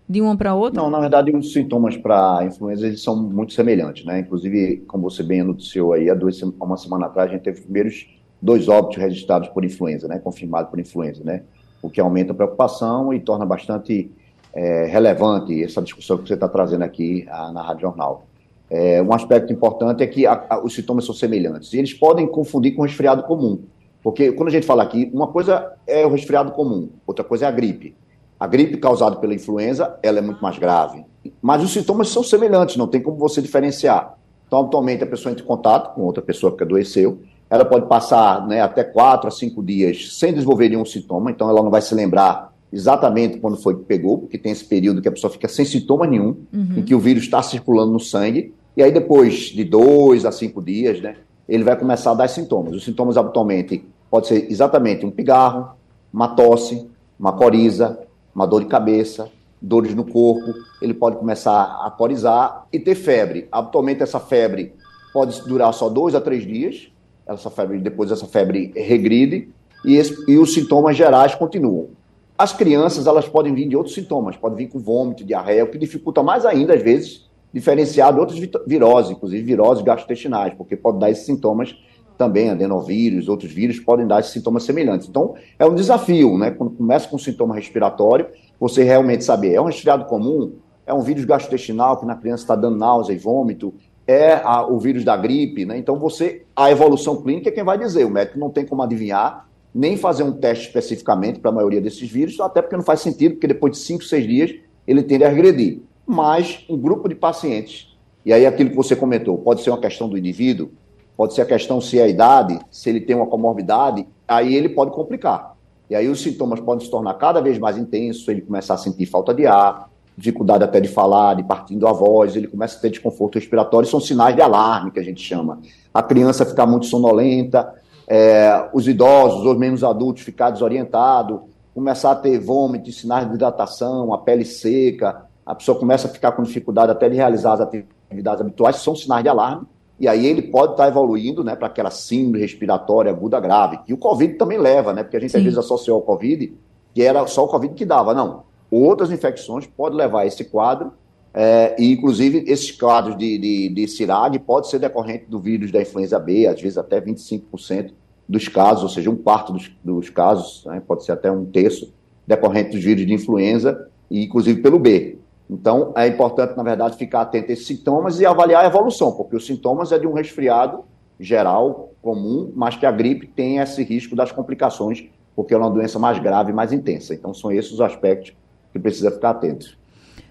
De uma para outra? Não, na verdade, os sintomas para influenza eles são muito semelhantes, né? Inclusive, como você bem anunciou aí, há duas, uma semana atrás, a gente teve os primeiros dois óbitos registrados por influenza, né, confirmado por influenza, né, o que aumenta a preocupação e torna bastante é, relevante essa discussão que você está trazendo aqui a, na Rádio Jornal. É, um aspecto importante é que a, a, os sintomas são semelhantes e eles podem confundir com resfriado comum, porque quando a gente fala aqui, uma coisa é o resfriado comum, outra coisa é a gripe. A gripe causada pela influenza, ela é muito mais grave, mas os sintomas são semelhantes, não tem como você diferenciar. Então, atualmente, a pessoa entra em contato com outra pessoa que adoeceu, ela pode passar né, até quatro a cinco dias sem desenvolver nenhum sintoma, então ela não vai se lembrar exatamente quando foi que pegou, porque tem esse período que a pessoa fica sem sintoma nenhum, uhum. em que o vírus está circulando no sangue, e aí depois de dois a cinco dias, né, ele vai começar a dar sintomas. Os sintomas habitualmente pode ser exatamente um pigarro, uma tosse, uma coriza, uma dor de cabeça, dores no corpo, ele pode começar a corizar e ter febre. Habitualmente essa febre pode durar só dois a três dias, essa febre, depois essa febre regride e, esse, e os sintomas gerais continuam. As crianças, elas podem vir de outros sintomas, podem vir com vômito, diarreia, o que dificulta mais ainda, às vezes, diferenciar de outras viroses, inclusive viroses gastrointestinais, porque pode dar esses sintomas também, adenovírus, outros vírus podem dar esses sintomas semelhantes. Então, é um desafio, né? Quando começa com sintoma respiratório, você realmente saber, é um resfriado comum, é um vírus gastrointestinal que na criança está dando náusea e vômito, é a, o vírus da gripe, né? Então você, a evolução clínica é quem vai dizer. O médico não tem como adivinhar, nem fazer um teste especificamente para a maioria desses vírus, até porque não faz sentido, porque depois de 5, 6 dias ele tende a regredir. Mas um grupo de pacientes, e aí aquilo que você comentou, pode ser uma questão do indivíduo, pode ser a questão se é a idade, se ele tem uma comorbidade, aí ele pode complicar. E aí os sintomas podem se tornar cada vez mais intensos, ele começar a sentir falta de ar, dificuldade até de falar, de partindo a voz, ele começa a ter desconforto respiratório, são sinais de alarme que a gente chama. A criança ficar muito sonolenta, é, os idosos ou menos adultos ficar desorientado, começar a ter vômito, sinais de hidratação, a pele seca, a pessoa começa a ficar com dificuldade até de realizar as atividades habituais, são sinais de alarme, e aí ele pode estar evoluindo né, para aquela síndrome respiratória aguda grave, que o Covid também leva, né? Porque a gente Sim. às vezes associou ao Covid que era só o Covid que dava. Não outras infecções podem levar a esse quadro É, e, inclusive, esses quadros de, de, de pode ser decorrente do vírus da influenza B, às vezes até 25% dos casos, ou seja, um quarto dos, dos casos, né, pode ser até um terço, decorrente dos vírus de influenza, e inclusive pelo B. Então, é importante, na verdade, ficar atento a esses sintomas e avaliar a evolução, porque os sintomas é de um resfriado geral, comum, mas que a gripe tem esse risco das complicações, porque é uma doença mais grave e mais intensa. Então, são esses os aspectos que precisa ficar atento.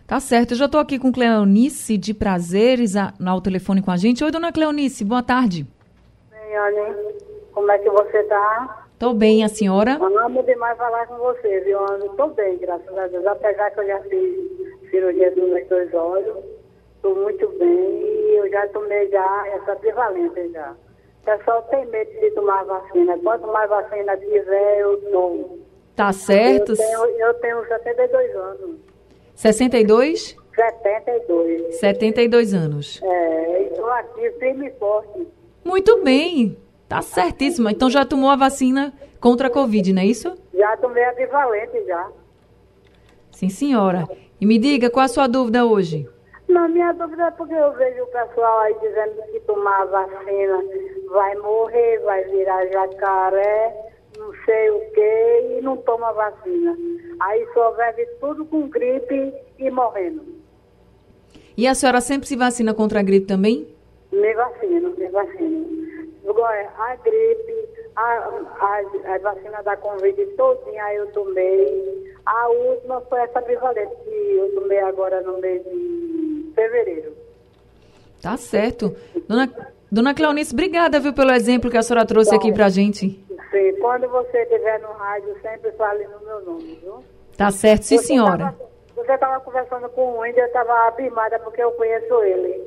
Tá certo. Eu já estou aqui com Cleonice de Prazeres ao telefone com a gente. Oi, dona Cleonice, boa tarde. Bem, olha, como é que você está? Estou bem, a senhora? Eu amo demais falar com você, viu? Estou bem, graças a Deus. Apesar que eu já fiz cirurgia dos meus dois olhos, estou muito bem e eu já tomei já essa bivalente já. O pessoal tem medo de tomar vacina. Quanto mais vacina tiver, eu tomo. Tá certo. Eu tenho, eu tenho 72 anos. 62? 72. 72 anos. É, estou aqui firme e forte. Muito bem. Tá certíssima. Então já tomou a vacina contra a Covid, não é isso? Já tomei a bivalente já. Sim, senhora. E me diga, qual a sua dúvida hoje? Não, minha dúvida é porque eu vejo o pessoal aí dizendo que tomar a vacina vai morrer, vai virar jacaré, sei o quê, e não toma vacina. Aí só vive tudo com gripe e morrendo. E a senhora sempre se vacina contra a gripe também? Me vacino, me vacino. Agora, a gripe, a, a, a vacina da Covid todinha eu tomei. A última foi essa bivalente que eu tomei agora no mês de fevereiro. Tá certo. Dona, Dona Cleonice, obrigada, viu, pelo exemplo que a senhora trouxe aqui pra gente. Sim, quando você estiver no rádio, sempre fale no meu nome, viu? Tá certo, sim, Você senhora. tava- você estava conversando com o índio, eu estava abimada porque eu conheço ele.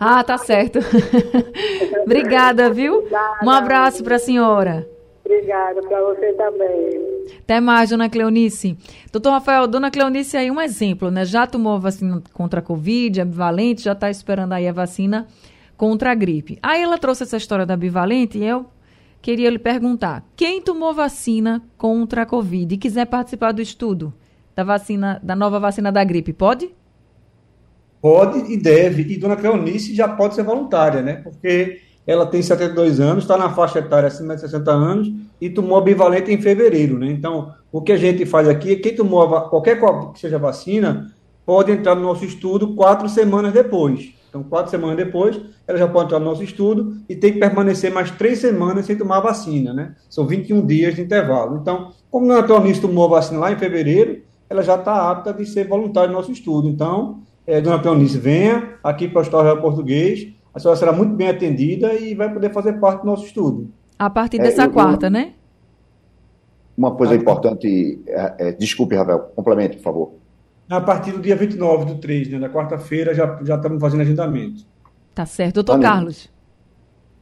Ah, tá certo. obrigada, viu? Um abraço pra senhora. Obrigada, para você também. Até mais, dona Cleonice. Doutor Rafael, dona Cleonice aí um exemplo, né? Já tomou a vacina contra a Covid, a bivalente, já está esperando aí a vacina contra a gripe. Aí ela trouxe essa história da bivalente e eu queria lhe perguntar: quem tomou vacina contra a Covid e quiser participar do estudo da vacina, da nova vacina da gripe, pode? Pode e deve. E Dona Cleonice já pode ser voluntária, né? Porque ela tem 72 anos, está na faixa etária acima de 60 anos e tomou a bivalente em fevereiro, né? Então, o que a gente faz aqui é quem tomou a qualquer qual que seja vacina pode entrar no nosso estudo quatro semanas depois. Então, quatro semanas depois, ela já pode entrar no nosso estudo e tem que permanecer mais três semanas sem tomar a vacina, né? São 21 dias de intervalo. Então, como a Cleonice tomou a vacina lá em fevereiro, ela já está apta de ser voluntária no nosso estudo. Então, é, dona Cleonice, venha aqui para o Hospital Real Português, a senhora será muito bem atendida e vai poder fazer parte do nosso estudo. A partir É, dessa eu- eu- quarta, né? Uma coisa importante, é, é, desculpe, Ravel, complemente, por favor. A partir do dia 29 do 3, né, da quarta-feira, já, já estamos fazendo agendamento. Tá certo. Doutor Carlos.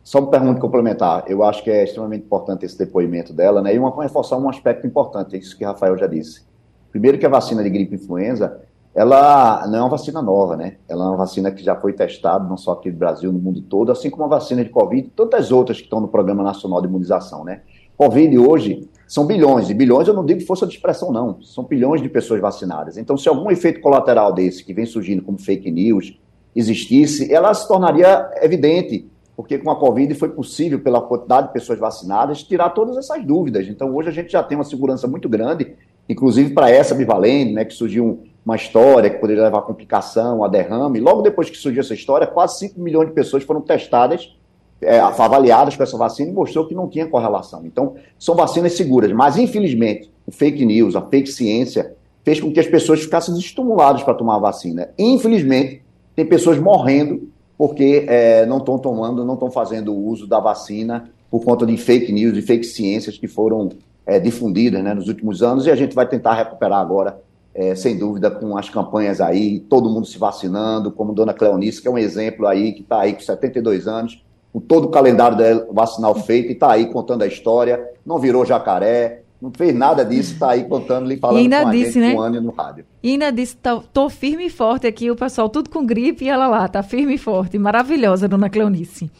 Só uma pergunta complementar. Eu acho que é extremamente importante esse depoimento dela, né? E uma reforçar um aspecto importante, é isso que o Rafael já disse. Primeiro que a vacina de gripe influenza, ela não é uma vacina nova, né? Ela é uma vacina que já foi testada, não só aqui no Brasil, no mundo todo, assim como a vacina de Covid e tantas outras que estão no Programa Nacional de Imunização, né? Covid hoje são bilhões, e bilhões eu não digo força de expressão, não. São bilhões de pessoas vacinadas. Então, se algum efeito colateral desse, que vem surgindo como fake news, existisse, ela se tornaria evidente, porque com a Covid foi possível, pela quantidade de pessoas vacinadas, tirar todas essas dúvidas. Então, hoje a gente já tem uma segurança muito grande, inclusive para essa bivalente, né, que surgiu um- uma história que poderia levar a complicação, a derrame. Logo depois que surgiu essa história, quase 5 milhões de pessoas foram testadas, é, avaliadas com essa vacina e mostrou que não tinha correlação. Então, são vacinas seguras, mas infelizmente, o fake news, a fake ciência, fez com que as pessoas ficassem estimuladas para tomar a vacina. Infelizmente, tem pessoas morrendo porque é, não estão tomando, não estão fazendo uso da vacina por conta de fake news e fake ciências que foram é, difundidas né, nos últimos anos e a gente vai tentar recuperar agora, é, sem dúvida, com as campanhas aí, todo mundo se vacinando, como Dona Cleonice, que é um exemplo aí, que está aí com 72 anos, com todo o calendário vacinal feito e está aí contando a história, não virou jacaré, não fez nada disso, está aí contando, lhe falando E ainda com a disse, gente né? um ano no rádio. E ainda disse, tô, tô firme e forte aqui, o pessoal tudo com gripe e ela lá, tá firme e forte. Maravilhosa, dona Cleonice.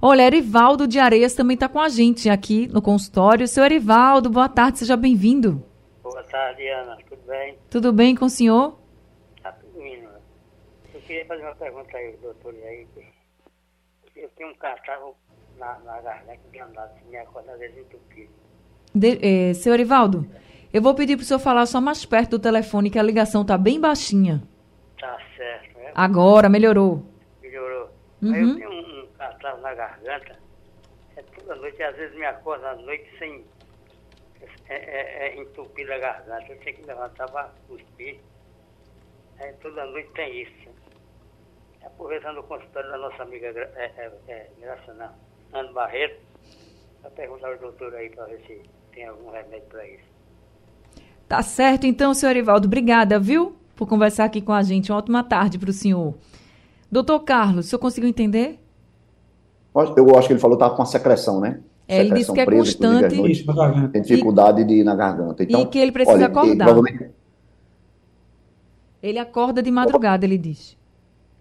Olha, Erivaldo de Areias também está com a gente aqui no consultório. Seu Erivaldo, boa tarde, seja bem-vindo. Boa tarde, Ana. Tudo bem? Tudo bem com o senhor? Tá tudo indo. queria fazer uma pergunta aí, doutor, aí. Tenho um catarro na, na garganta danado, se me acorda às vezes entupido. De, eh, seu Erivaldo, eu vou pedir para o senhor falar só mais perto do telefone, que a ligação tá bem baixinha. Tá certo, né? Agora, melhorou. Melhorou. Uhum. Aí eu tenho um, um catarro na garganta, é toda noite, às vezes me acordo à noite sem. É, é, é entupida a garganta, eu tenho que levantar para cuspir. Aí toda noite tem isso. Aproveitando o consultório da nossa amiga é, é, é, Graça, não, Ana Barreto, para perguntar ao doutor aí para ver se tem algum remédio para isso. Tá certo, então, senhor Erivaldo. Obrigada, viu? Por conversar aqui com a gente. Uma ótima tarde para o senhor. Doutor Carlos, o senhor conseguiu entender? Eu acho que ele falou que estava com uma secreção, né? É, ele disse que é presa, constante. noites. Tem dificuldade de ir na garganta. Então, E que ele precisa olha, acordar. provavelmente- Ele acorda de madrugada, ele diz.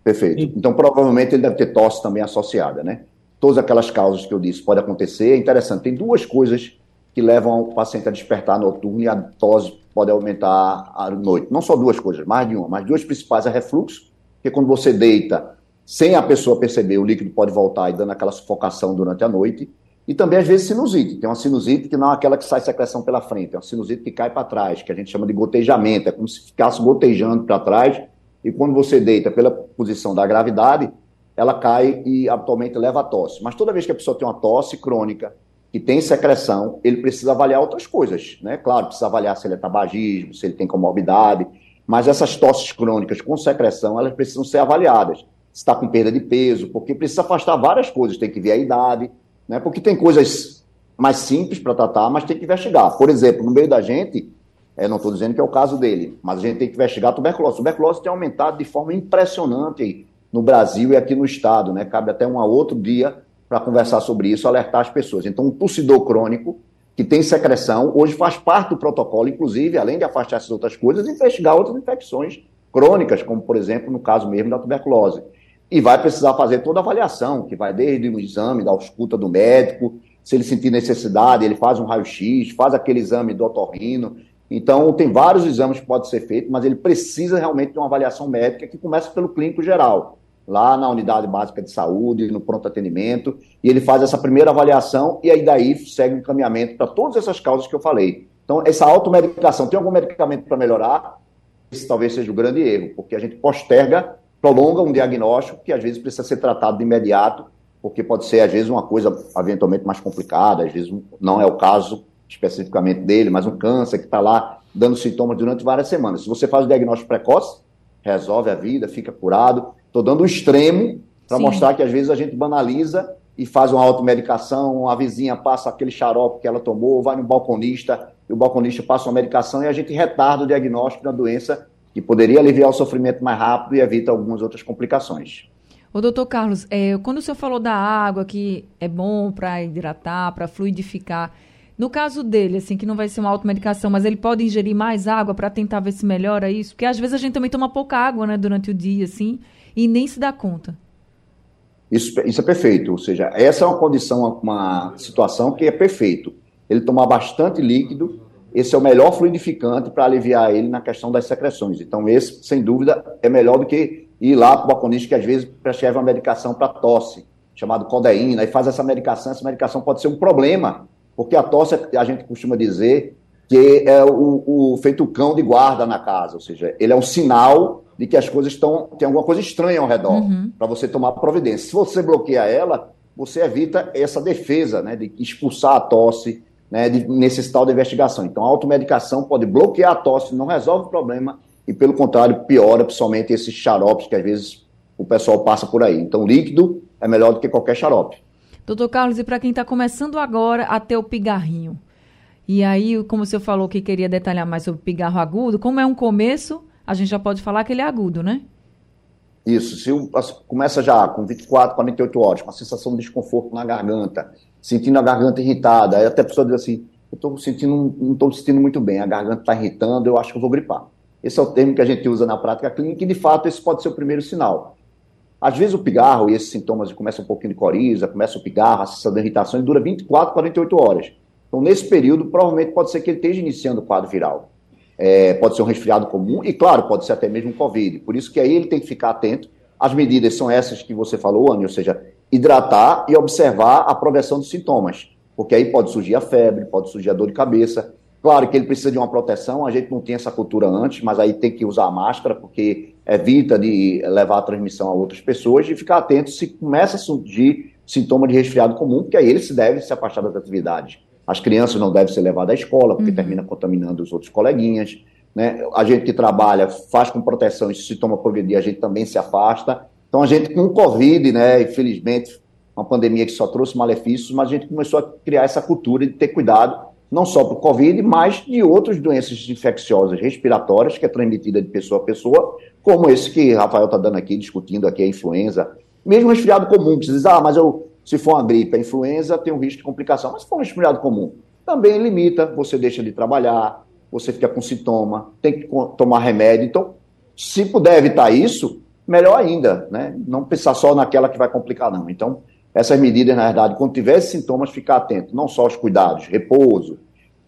Perfeito. Então, provavelmente ele deve ter tosse também associada, né? Todas aquelas causas que eu disse podem acontecer. É interessante, tem duas coisas que levam o paciente a despertar noturno e a tosse pode aumentar à noite. Não só duas coisas, mais de uma, mas duas principais é refluxo, que quando você deita sem a pessoa perceber, o líquido pode voltar e dando aquela sufocação durante a noite. E também, às vezes, sinusite. Tem uma sinusite que não é aquela que sai secreção pela frente, é uma sinusite que cai para trás, que a gente chama de gotejamento. É como se ficasse gotejando para trás e quando você deita pela posição da gravidade, ela cai e atualmente leva a tosse. Mas toda vez que a pessoa tem uma tosse crônica, que tem secreção, ele precisa avaliar outras coisas, né? Claro, precisa avaliar se ele é tabagismo, se ele tem comorbidade, mas essas tosses crônicas com secreção, elas precisam ser avaliadas. Se está com perda de peso, porque precisa afastar várias coisas, tem que ver a idade, né? Porque tem coisas mais simples para tratar, mas tem que investigar. Por exemplo, no meio da gente, é, não estou dizendo que é o caso dele, mas a gente tem que investigar a tuberculose. A tuberculose tem aumentado de forma impressionante no Brasil e aqui no estado, né? Cabe até um outro dia para conversar sobre isso, alertar as pessoas. Então, um tossidor crônico que tem secreção, hoje faz parte do protocolo, inclusive, além de afastar essas outras coisas, investigar outras infecções crônicas, como, por exemplo, no caso mesmo da tuberculose. E vai precisar fazer toda a avaliação, que vai desde o exame, da ausculta do médico, se ele sentir necessidade, ele faz um raio-x, faz aquele exame do otorrino. Então, tem vários exames que podem ser feitos, mas ele precisa realmente de uma avaliação médica que começa pelo clínico geral, lá na unidade básica de saúde, no pronto atendimento, e ele faz essa primeira avaliação e aí daí segue um encaminhamento para todas essas causas que eu falei. Então, essa automedicação, tem algum medicamento para melhorar? Esse talvez seja o grande erro, porque a gente posterga, prolonga um diagnóstico que às vezes precisa ser tratado de imediato, porque pode ser, às vezes, uma coisa eventualmente mais complicada, às vezes não é o caso especificamente dele, mas um câncer que está lá dando sintomas durante várias semanas. Se você faz o diagnóstico precoce, resolve a vida, fica curado. Estou dando o extremo para mostrar que às vezes a gente banaliza e faz uma automedicação, a vizinha passa aquele xarope que ela tomou, vai no balconista, e o balconista passa uma medicação e a gente retarda o diagnóstico da doença que poderia aliviar o sofrimento mais rápido e evita algumas outras complicações. Ô, doutor Carlos, é, quando o senhor falou da água, que é bom para hidratar, para fluidificar, no caso dele, assim, que não vai ser uma automedicação, mas ele pode ingerir mais água para tentar ver se melhora isso? Porque às vezes a gente também toma pouca água, né, durante o dia, assim, e nem se dá conta. Isso, isso é perfeito, ou seja, essa é uma condição, uma situação que é perfeito. Ele tomar bastante líquido, esse é o melhor fluidificante para aliviar ele na questão das secreções. Então, esse, sem dúvida, é melhor do que ir lá para o balconista que às vezes prescreve uma medicação para tosse, chamado codeína, e faz essa medicação, essa medicação pode ser um problema, porque a tosse, a gente costuma dizer que é o, o feito cão de guarda na casa, ou seja, ele é um sinal de que as coisas estão, tem alguma coisa estranha ao redor, Uhum. para você tomar providência. Se você bloqueia ela, você evita essa defesa, né, de expulsar a tosse, né, de necessitar de investigação. Então, a automedicação pode bloquear a tosse, não resolve o problema, e pelo contrário, piora principalmente esses xaropes que às vezes o pessoal passa por aí. Então, líquido é melhor do que qualquer xarope. Doutor Carlos, e para quem está começando agora a ter o pigarrinho? E aí, como o senhor falou que queria detalhar mais sobre o pigarro agudo, como é um começo, a gente já pode falar que ele é agudo, né? Isso, se começa já com 24, 48 horas, com a sensação de desconforto na garganta, sentindo a garganta irritada, aí até a pessoa diz assim, eu estou sentindo, não estou me sentindo muito bem, a garganta está irritando, eu acho que eu vou gripar. Esse é o termo que a gente usa na prática clínica e, de fato, esse pode ser o primeiro sinal. Às vezes o pigarro e esses sintomas começam um pouquinho de coriza, começa o pigarro, a sensação de irritação, ele dura 24, 48 horas. Então, nesse período, provavelmente pode ser que ele esteja iniciando o quadro viral. É, pode ser um resfriado comum e, claro, pode ser até mesmo um Covid. Por isso que aí ele tem que ficar atento, as medidas são essas que você falou, Anny, ou seja, hidratar e observar a progressão dos sintomas, porque aí pode surgir a febre, pode surgir a dor de cabeça. Claro que ele precisa de uma proteção, a gente não tinha essa cultura antes, mas aí tem que usar a máscara, porque evita de levar a transmissão a outras pessoas e ficar atento se começa a surgir sintoma de resfriado comum, porque aí ele se deve se afastar das atividades. As crianças não devem ser levadas à escola, porque uhum. termina contaminando os outros coleguinhas. Né? A gente que trabalha, faz com proteção, e se sintoma progredir, a gente também se afasta. Então, a gente, com o Covid, né, infelizmente, uma pandemia que só trouxe malefícios, mas a gente começou a criar essa cultura de ter cuidado, não só para o Covid, mas de outras doenças infecciosas respiratórias, que é transmitida de pessoa a pessoa, como esse que Rafael está dando aqui, discutindo aqui, a influenza. Mesmo resfriado comum, que você diz, ah, mas eu, se for uma gripe, a influenza tem um risco de complicação. Mas se for um resfriado comum, também limita, você deixa de trabalhar, você fica com sintoma, tem que tomar remédio. Então, se puder evitar isso, melhor ainda, né? Não pensar só naquela que vai complicar, não. Então, essas medidas, na verdade, quando tiver sintomas, ficar atento, não só aos cuidados, repouso,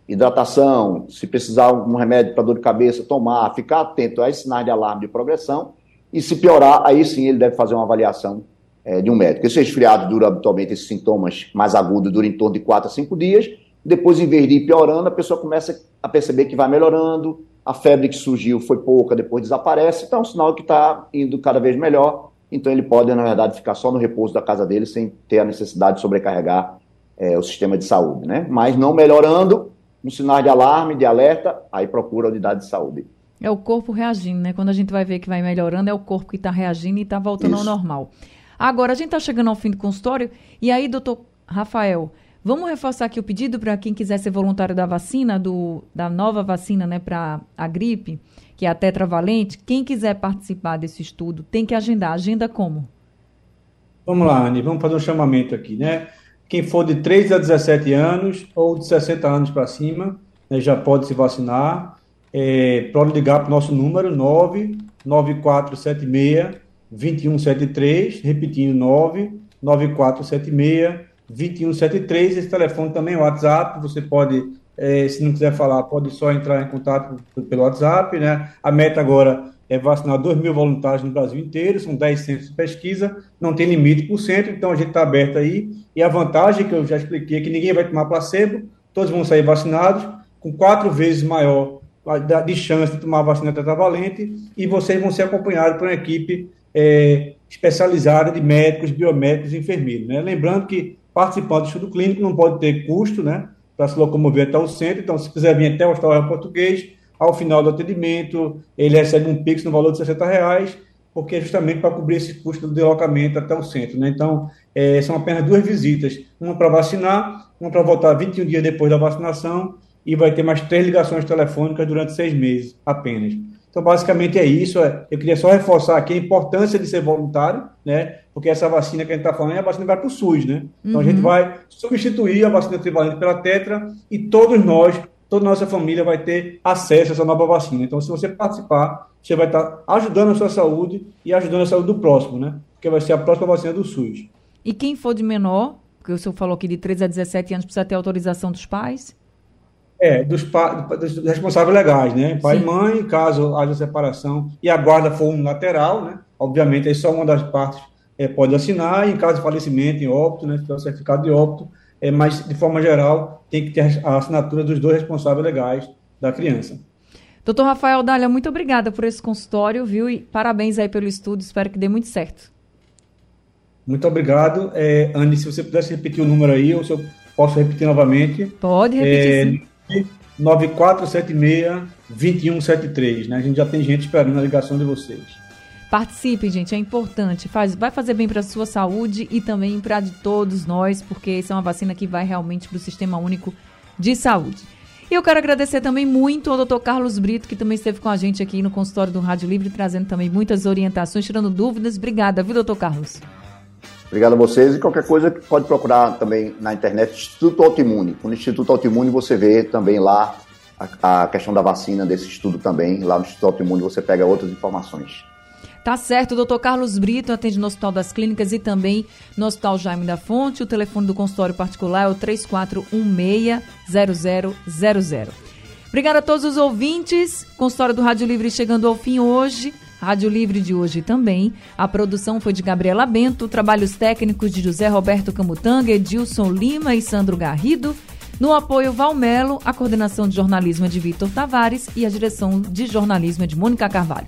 hidratação, se precisar um remédio para dor de cabeça, tomar, ficar atento a sinais de alarme de progressão, e se piorar, aí sim ele deve fazer uma avaliação é, de um médico. Esse resfriado dura habitualmente, esses sintomas mais agudos duram em torno de 4 a 5 dias, depois, em vez de ir piorando, a pessoa começa a perceber que vai melhorando, a febre que surgiu foi pouca, depois desaparece, então é um sinal que está indo cada vez melhor. Então ele pode, na verdade, ficar só no repouso da casa dele sem ter a necessidade de sobrecarregar é, o sistema de saúde, né? Mas não melhorando, um sinal de alarme, de alerta, aí procura a unidade de saúde. É o corpo reagindo, né? Quando a gente vai ver que vai melhorando, é o corpo que está reagindo e está voltando Isso. ao normal. Agora, a gente está chegando ao fim do consultório, e aí, doutor Rafael, Vamos reforçar aqui o pedido para quem quiser ser voluntário da vacina, do, da nova vacina né, para a gripe, que é a tetravalente. Quem quiser participar desse estudo tem que agendar. Agenda como? Vamos lá, Anny, vamos fazer um chamamento aqui, né? Quem for de 3 a 17 anos ou de 60 anos para cima, né, já pode se vacinar. É, pode ligar para o nosso número 99476 2173, repetindo 99476 2173. Esse telefone também é o WhatsApp. Você pode, é, se não quiser falar, pode só entrar em contato pelo WhatsApp. Né? A meta agora é vacinar 2 mil voluntários no Brasil inteiro, são 10 centros de pesquisa, não tem limite por cento, então a gente está aberto aí. E a vantagem que eu já expliquei é que ninguém vai tomar placebo, todos vão sair vacinados, com quatro vezes maior de chance de tomar a vacina tetravalente, e vocês vão ser acompanhados por uma equipe é, especializada de médicos, biomédicos e enfermeiros. Né? Lembrando que participando do estudo clínico não pode ter custo, né, para se locomover até o centro. Então, se quiser vir até o Hospital Português, ao final do atendimento, ele recebe um Pix no valor de 60 reais, porque é justamente para cobrir esse custo do deslocamento até o centro. Né? Então, é, são apenas duas visitas, uma para vacinar, uma para voltar 21 dias depois da vacinação, e vai ter mais três ligações telefônicas durante seis meses apenas. Então, basicamente é isso. É, eu queria só reforçar aqui a importância de ser voluntário, né? Porque essa vacina que a gente está falando é a vacina que vai para o SUS, né? Então, uhum. a gente uhum. vai substituir a vacina trivalente pela Tetra e todos nós, toda a nossa família vai ter acesso a essa nova vacina. Então, se você participar, você vai estar tá ajudando a sua saúde e ajudando a saúde do próximo, né? Porque vai ser a próxima vacina do SUS. E quem for de menor, porque o senhor falou que de 13 a 17 anos precisa ter autorização dos pais? É, dos, dos responsáveis legais, né? Pai Sim. e mãe, caso haja separação e a guarda for unilateral, né? Obviamente, aí só uma das partes é, pode assinar, e em caso de falecimento, em óbito, né? Tiver certificado de óbito, é, mas de forma geral tem que ter a assinatura dos dois responsáveis legais da criança. Doutor Rafael Dália, muito obrigada por esse consultório, viu? E parabéns aí pelo estudo, espero que dê muito certo. Muito obrigado. É, Anne, se você pudesse repetir o número aí, ou se eu posso repetir novamente. Pode repetir, é, sim. 9476-2173, né? A gente já tem gente esperando a ligação de vocês. Participe, gente, é importante. Faz, vai fazer bem para a sua saúde e também para de todos nós, porque essa é uma vacina que vai realmente para o Sistema Único de Saúde. E eu quero agradecer também muito ao doutor Carlos Brito, que também esteve com a gente aqui no consultório do Rádio Livre, trazendo também muitas orientações, tirando dúvidas. Obrigada, viu, doutor Carlos? Obrigado a vocês e qualquer coisa pode procurar também na internet Instituto Autoimune. No Instituto Autoimune você vê também lá a, a, questão da vacina desse estudo também. Lá no Instituto Autoimune você pega outras informações. Tá certo, o doutor Carlos Brito atende no Hospital das Clínicas e também no Hospital Jaime da Fonte. O telefone do consultório particular é o 3416-0000. Obrigada a todos os ouvintes. Consultório do Rádio Livre chegando ao fim hoje. Rádio Livre de hoje também. A produção foi de Gabriela Bento, trabalhos técnicos de José Roberto Camutanga, Edilson Lima e Sandro Garrido. No apoio Valmelo, a coordenação de jornalismo é de Vitor Tavares e a direção de jornalismo é de Mônica Carvalho.